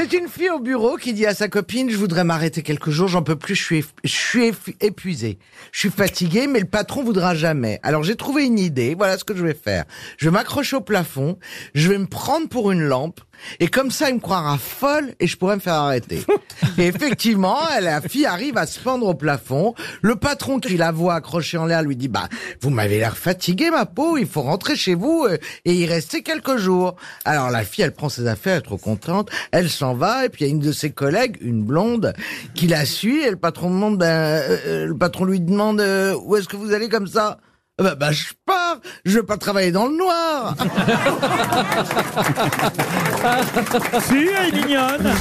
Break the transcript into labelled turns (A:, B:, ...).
A: C'est une fille au bureau qui dit à sa copine, je voudrais m'arrêter quelques jours, j'en peux plus, je suis, épuisée. Je suis fatiguée, mais le patron voudra jamais. Alors j'ai trouvé une idée, voilà ce que je vais faire. Je vais m'accrocher au plafond, je vais me prendre pour une lampe, et comme ça il me croira folle et je pourrai me faire arrêter. Et effectivement, la fille arrive à se pendre au plafond. Le patron qui la voit accrochée en l'air lui dit, bah, vous m'avez l'air fatiguée, ma peau, il faut rentrer chez vous euh, et y rester quelques jours. Alors la fille, elle prend ses affaires, elle est trop contente, elle s'en va, et puis il y a une de ses collègues, une blonde, qui la suit, et le patron demande, ben, euh, euh, le patron lui demande, euh, où est-ce que vous allez comme ça? Bah, bah, je pars, je vais pas travailler dans le noir.
B: Si, elle est mignonne